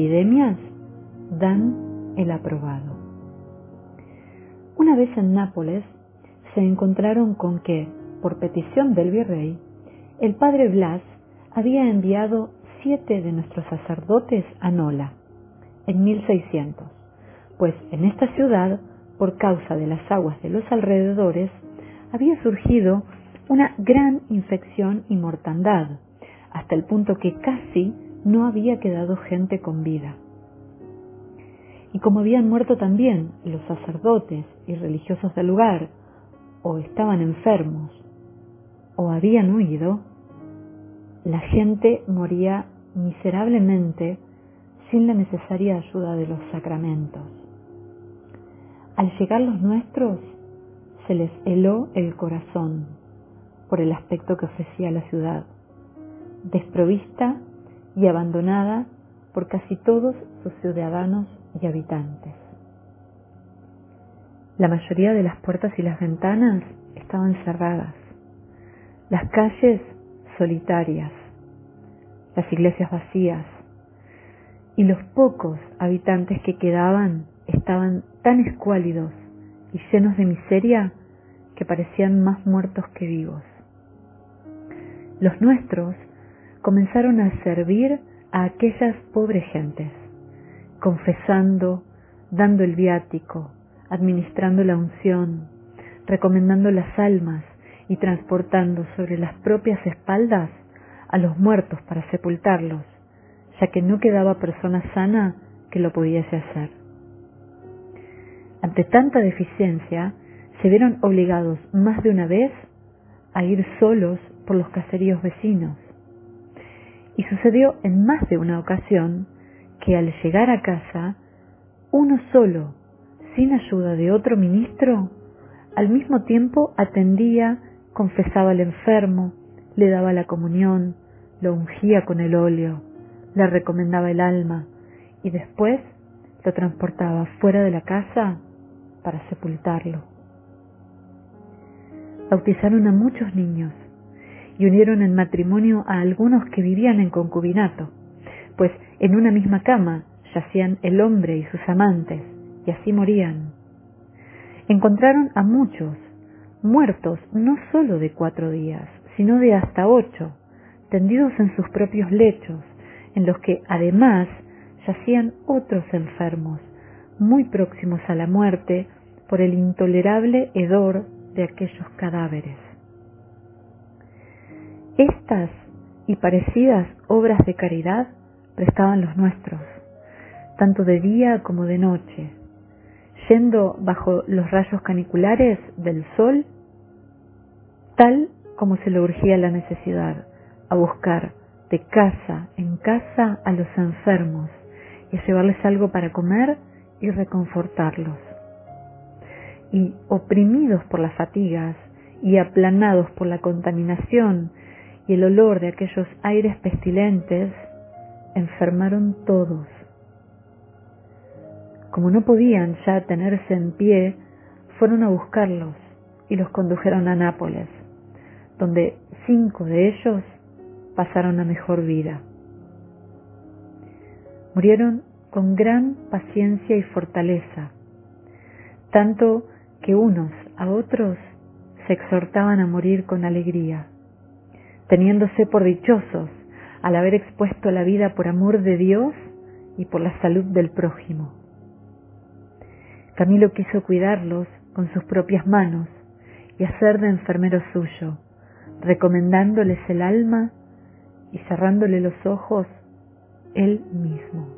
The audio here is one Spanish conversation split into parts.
epidemias dan el aprobado. Una vez en Nápoles se encontraron con que, por petición del virrey, el padre Blas había enviado siete de nuestros sacerdotes a Nola, en 1600, pues en esta ciudad, por causa de las aguas de los alrededores, había surgido una gran infección y mortandad, hasta el punto que casi no había quedado gente con vida. Y como habían muerto también los sacerdotes y religiosos del lugar, o estaban enfermos, o habían huido, la gente moría miserablemente sin la necesaria ayuda de los sacramentos. Al llegar los nuestros, se les heló el corazón por el aspecto que ofrecía la ciudad, desprovista y abandonada por casi todos sus ciudadanos y habitantes. La mayoría de las puertas y las ventanas estaban cerradas, las calles solitarias, las iglesias vacías, y los pocos habitantes que quedaban estaban tan escuálidos y llenos de miseria que parecían más muertos que vivos. Los nuestros comenzaron a servir a aquellas pobres gentes, confesando, dando el viático, administrando la unción, recomendando las almas y transportando sobre las propias espaldas a los muertos para sepultarlos, ya que no quedaba persona sana que lo pudiese hacer. Ante tanta deficiencia, se vieron obligados más de una vez a ir solos por los caseríos vecinos. Y sucedió en más de una ocasión que al llegar a casa, uno solo, sin ayuda de otro ministro, al mismo tiempo atendía, confesaba al enfermo, le daba la comunión, lo ungía con el óleo, le recomendaba el alma y después lo transportaba fuera de la casa para sepultarlo. Bautizaron a muchos niños y unieron en matrimonio a algunos que vivían en concubinato, pues en una misma cama yacían el hombre y sus amantes, y así morían. Encontraron a muchos muertos no sólo de cuatro días, sino de hasta ocho, tendidos en sus propios lechos, en los que además yacían otros enfermos, muy próximos a la muerte por el intolerable hedor de aquellos cadáveres. Estas y parecidas obras de caridad prestaban los nuestros, tanto de día como de noche, yendo bajo los rayos caniculares del sol, tal como se le urgía la necesidad, a buscar de casa en casa a los enfermos y a llevarles algo para comer y reconfortarlos. Y oprimidos por las fatigas y aplanados por la contaminación y el olor de aquellos aires pestilentes, enfermaron todos. Como no podían ya tenerse en pie, fueron a buscarlos y los condujeron a Nápoles, donde cinco de ellos pasaron a mejor vida. Murieron con gran paciencia y fortaleza, tanto que unos a otros se exhortaban a morir con alegría, teniéndose por dichosos al haber expuesto la vida por amor de Dios y por la salud del prójimo. Camilo quiso cuidarlos con sus propias manos y hacer de enfermero suyo, recomendándoles el alma y cerrándole los ojos él mismo.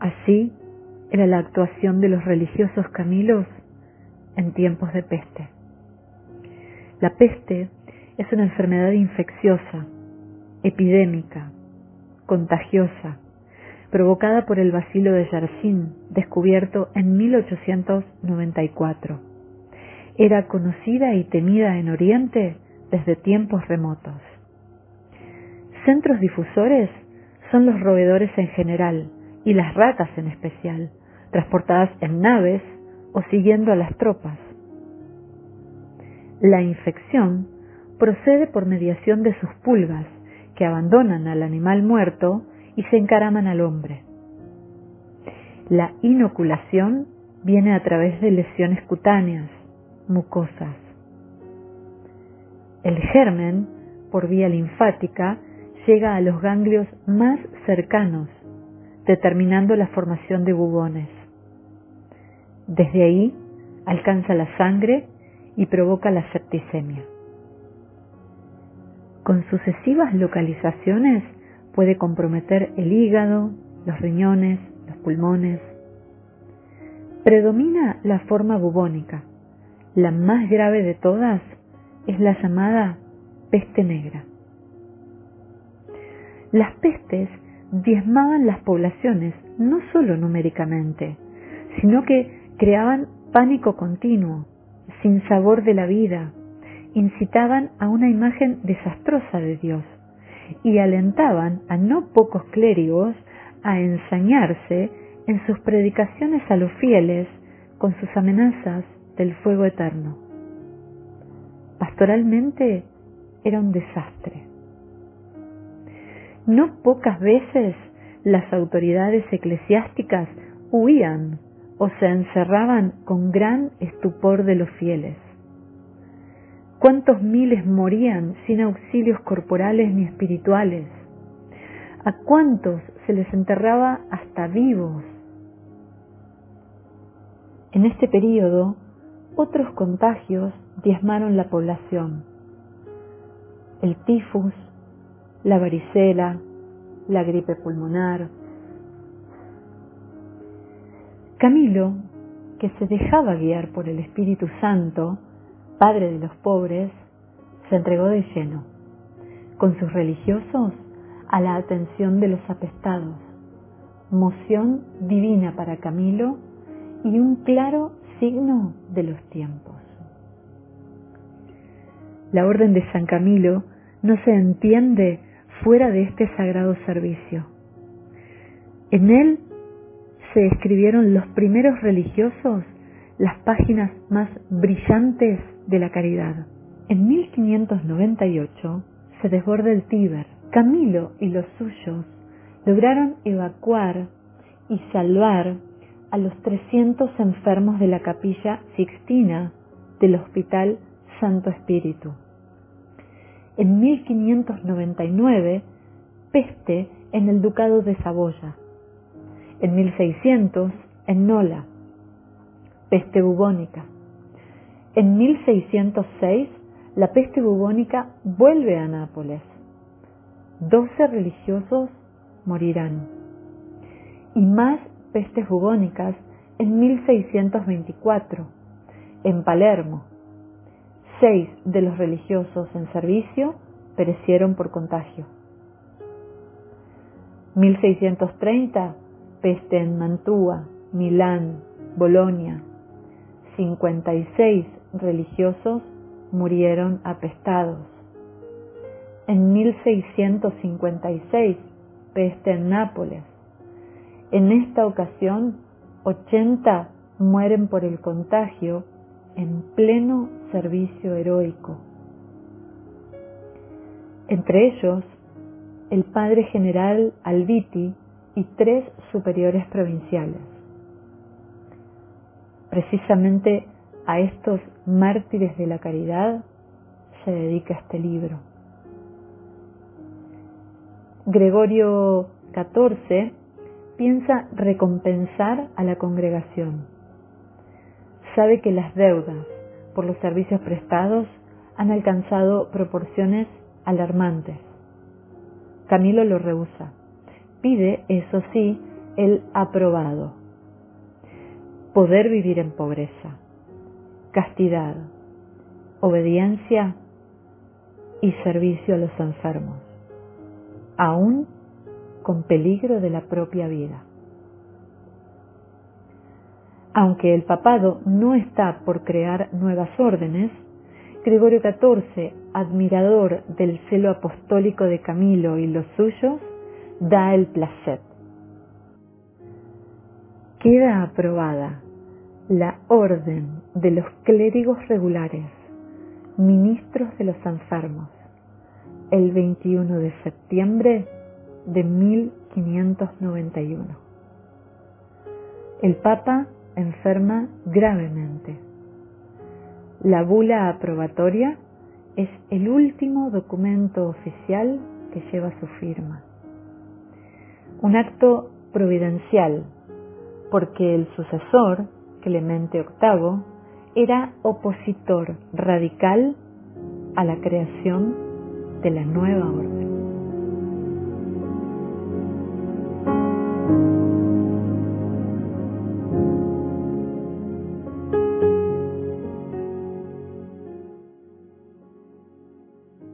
Así era la actuación de los religiosos Camilos en tiempos de peste. La peste es una enfermedad infecciosa, epidémica, contagiosa, provocada por el bacilo de Yersin, descubierto en 1894. Era conocida y temida en Oriente desde tiempos remotos. Centros difusores son los roedores en general y las ratas en especial, transportadas en naves o siguiendo a las tropas. La infección procede por mediación de sus pulgas, que abandonan al animal muerto y se encaraman al hombre. La inoculación viene a través de lesiones cutáneas, mucosas. El germen, por vía linfática, llega a los ganglios más cercanos, determinando la formación de bubones. Desde ahí alcanza la sangre y provoca la septicemia. Con sucesivas localizaciones puede comprometer el hígado, los riñones, los pulmones. Predomina la forma bubónica. La más grave de todas es la llamada peste negra. Las pestes diezmaban las poblaciones no solo numéricamente, sino que creaban pánico continuo, sin sabor de la vida, incitaban a una imagen desastrosa de Dios y alentaban a no pocos clérigos a ensañarse en sus predicaciones a los fieles con sus amenazas del fuego eterno. Pastoralmente era un desastre. No pocas veces las autoridades eclesiásticas huían o se encerraban con gran estupor de los fieles. ¿Cuántos miles morían sin auxilios corporales ni espirituales? ¿A cuántos se les enterraba hasta vivos? En este periodo, otros contagios diezmaron la población. El tifus, la varicela, la gripe pulmonar. Camilo, que se dejaba guiar por el Espíritu Santo, Padre de los pobres, se entregó de lleno, con sus religiosos, a la atención de los apestados, moción divina para Camilo y un claro signo de los tiempos. La orden de San Camilo no se entiende fuera de este sagrado servicio. En él se escribieron los primeros religiosos las páginas más brillantes de la caridad. En 1598 se desborda el Tíber. Camilo y los suyos lograron evacuar y salvar a los 300 enfermos de la capilla Sixtina del Hospital Santo Espíritu en 1599 peste en el Ducado de Saboya, en 1600 en Nola, peste bubónica. En 1606 la peste bubónica vuelve a Nápoles. Doce religiosos morirán. Y más pestes bubónicas en 1624, en Palermo, Seis de los religiosos en servicio perecieron por contagio. 1630, peste en Mantua, Milán, Bolonia. 56 religiosos murieron apestados. En 1656, peste en Nápoles. En esta ocasión, 80 mueren por el contagio en pleno servicio heroico. Entre ellos, el padre general Albiti y tres superiores provinciales. Precisamente a estos mártires de la caridad se dedica este libro. Gregorio XIV piensa recompensar a la congregación sabe que las deudas por los servicios prestados han alcanzado proporciones alarmantes. Camilo lo rehúsa. Pide, eso sí, el aprobado. Poder vivir en pobreza, castidad, obediencia y servicio a los enfermos, aún con peligro de la propia vida. Aunque el papado no está por crear nuevas órdenes, Gregorio XIV, admirador del celo apostólico de Camilo y los suyos, da el placer. Queda aprobada la orden de los clérigos regulares, ministros de los enfermos, el 21 de septiembre de 1000 1591. El Papa enferma gravemente. La bula aprobatoria es el último documento oficial que lleva su firma un acto providencial, porque el sucesor, Clemente VIII, era opositor radical a la creación de la nueva orden.